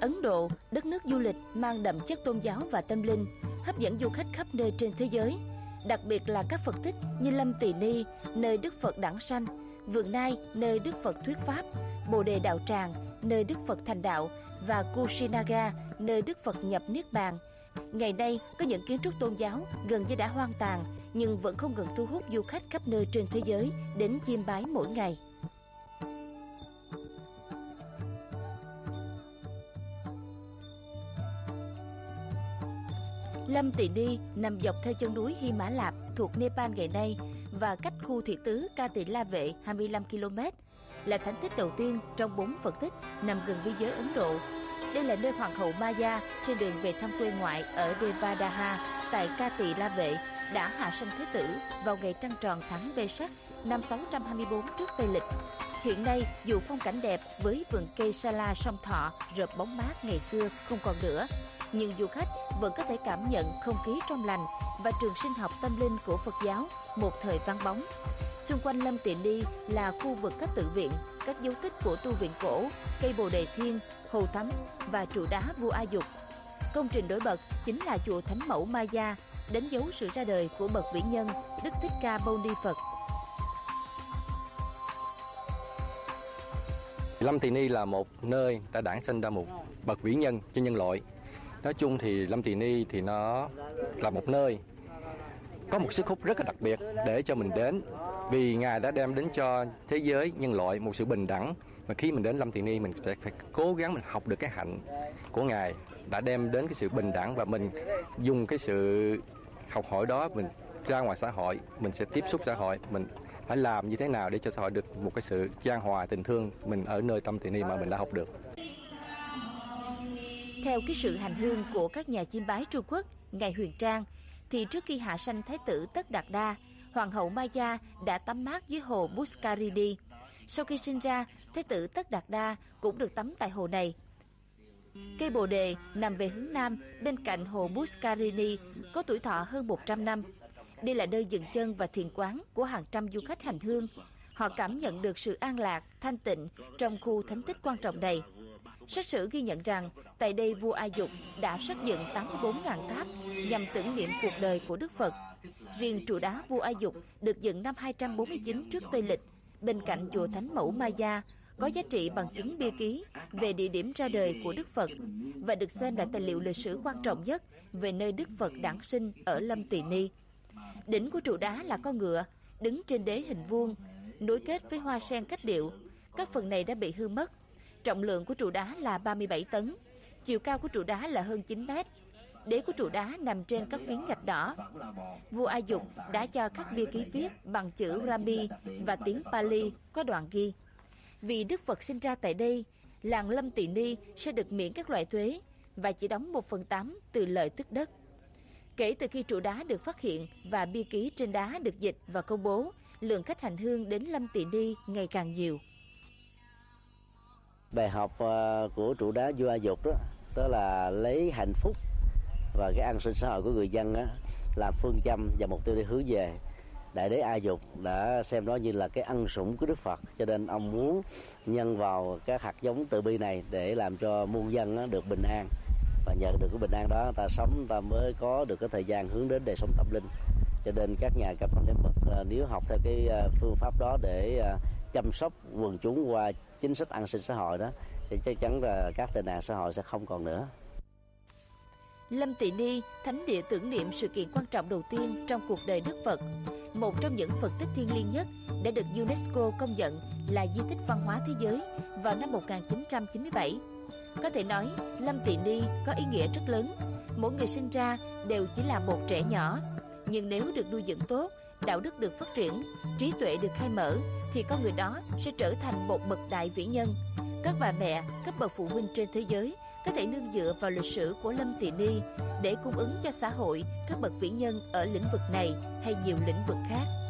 Ấn Độ, đất nước du lịch mang đậm chất tôn giáo và tâm linh, hấp dẫn du khách khắp nơi trên thế giới. Đặc biệt là các Phật tích như Lâm Tỳ Ni, nơi Đức Phật đản sanh, Vườn Nai, nơi Đức Phật thuyết pháp, Bồ Đề Đạo Tràng, nơi Đức Phật thành đạo và Kushinaga, nơi Đức Phật nhập Niết Bàn. Ngày nay, có những kiến trúc tôn giáo gần như đã hoang tàn, nhưng vẫn không ngừng thu hút du khách khắp nơi trên thế giới đến chiêm bái mỗi ngày. Lâm Tỳ Ni nằm dọc theo chân núi Hy Mã Lạp thuộc Nepal ngày nay và cách khu thị tứ Ca Tỳ La Vệ 25 km, là thánh tích đầu tiên trong bốn Phật tích nằm gần biên giới Ấn Độ. Đây là nơi Hoàng hậu Maya trên đường về thăm quê ngoại ở Devadaha tại Ca Tỳ La Vệ đã hạ sanh Thế Tử vào ngày trăng tròn tháng Vê Sắc năm 624 trước Tây Lịch. Hiện nay, dù phong cảnh đẹp với vườn cây sala sông Thọ rợp bóng mát ngày xưa không còn nữa, nhưng du khách vẫn có thể cảm nhận không khí trong lành và trường sinh học tâm linh của Phật giáo một thời vang bóng. Xung quanh Lâm Tiện Đi là khu vực các tự viện, các dấu tích của tu viện cổ, cây bồ đề thiên, hồ tắm và trụ đá vua A Dục. Công trình nổi bật chính là chùa Thánh Mẫu Maya, đánh dấu sự ra đời của bậc vĩ nhân Đức Thích Ca Mâu Ni Phật. Lâm Tỳ Ni là một nơi đã đản sinh ra một bậc vĩ nhân cho nhân loại. Nói chung thì Lâm Tỳ Ni thì nó là một nơi có một sức hút rất là đặc biệt để cho mình đến. Vì ngài đã đem đến cho thế giới nhân loại một sự bình đẳng. Và khi mình đến Lâm Tỳ Ni, mình sẽ phải cố gắng mình học được cái hạnh của ngài đã đem đến cái sự bình đẳng. Và mình dùng cái sự học hỏi đó, mình ra ngoài xã hội, mình sẽ tiếp xúc xã hội. Mình phải làm như thế nào để cho xã hội được một cái sự trang hòa tình thương mình ở nơi tâm tỳ ni mà mình đã học được theo cái sự hành hương của các nhà chiêm bái Trung Quốc ngày Huyền Trang thì trước khi hạ sanh Thái tử Tất Đạt Đa, Hoàng hậu Maya đã tắm mát dưới hồ Buscaridi. Sau khi sinh ra, Thái tử Tất Đạt Đa cũng được tắm tại hồ này. Cây bồ đề nằm về hướng nam bên cạnh hồ Buscarini có tuổi thọ hơn 100 năm. Đây là nơi dừng chân và thiền quán của hàng trăm du khách hành hương. Họ cảm nhận được sự an lạc, thanh tịnh trong khu thánh tích quan trọng này. Sách sử ghi nhận rằng tại đây vua A Dục đã xây dựng 84.000 tháp nhằm tưởng niệm cuộc đời của Đức Phật. Riêng trụ đá vua A Dục được dựng năm 249 trước Tây Lịch bên cạnh chùa Thánh Mẫu Maya có giá trị bằng chứng bia ký về địa điểm ra đời của Đức Phật và được xem là tài liệu lịch sử quan trọng nhất về nơi Đức Phật đản sinh ở Lâm Tỳ Ni. Đỉnh của trụ đá là con ngựa, đứng trên đế hình vuông, nối kết với hoa sen cách điệu. Các phần này đã bị hư mất. Trọng lượng của trụ đá là 37 tấn, chiều cao của trụ đá là hơn 9 mét. Đế của trụ đá nằm trên các phiến gạch đỏ. Vua A Dục đã cho các bia ký viết bằng chữ Rami và tiếng Pali có đoạn ghi. Vì Đức Phật sinh ra tại đây, làng Lâm Tỳ Ni sẽ được miễn các loại thuế và chỉ đóng 1 phần 8 từ lợi tức đất. Kể từ khi trụ đá được phát hiện và bia ký trên đá được dịch và công bố, lượng khách hành hương đến Lâm Tỳ Ni ngày càng nhiều. Bài học ờ, của trụ đá vua A Dục đó, đó là lấy hạnh phúc và cái an sinh xã hội của người dân á, làm phương châm và mục tiêu để hướng về. Đại đế a dục đã xem đó như là cái ân sủng của đức phật cho nên ông muốn nhân vào các hạt giống từ bi này để làm cho muôn dân được bình an. Và nhờ được cái bình an đó ta sống ta mới có được cái thời gian hướng đến đời sống tâm linh. Cho nên các nhà cấp năng phật à, nếu học theo cái à, phương pháp đó để à, chăm sóc quần chúng qua chính sách an sinh xã hội đó thì chắc chắn là các tệ nạn xã hội sẽ không còn nữa Lâm Tỳ Ni, thánh địa tưởng niệm sự kiện quan trọng đầu tiên trong cuộc đời Đức Phật, một trong những Phật tích thiêng liêng nhất đã được UNESCO công nhận là di tích văn hóa thế giới vào năm 1997. Có thể nói, Lâm Tỳ Ni có ý nghĩa rất lớn. Mỗi người sinh ra đều chỉ là một trẻ nhỏ, nhưng nếu được nuôi dưỡng tốt, đạo đức được phát triển, trí tuệ được khai mở, thì con người đó sẽ trở thành một bậc đại vĩ nhân. Các bà mẹ, các bậc phụ huynh trên thế giới có thể nương dựa vào lịch sử của Lâm Tỳ Ni để cung ứng cho xã hội các bậc vĩ nhân ở lĩnh vực này hay nhiều lĩnh vực khác.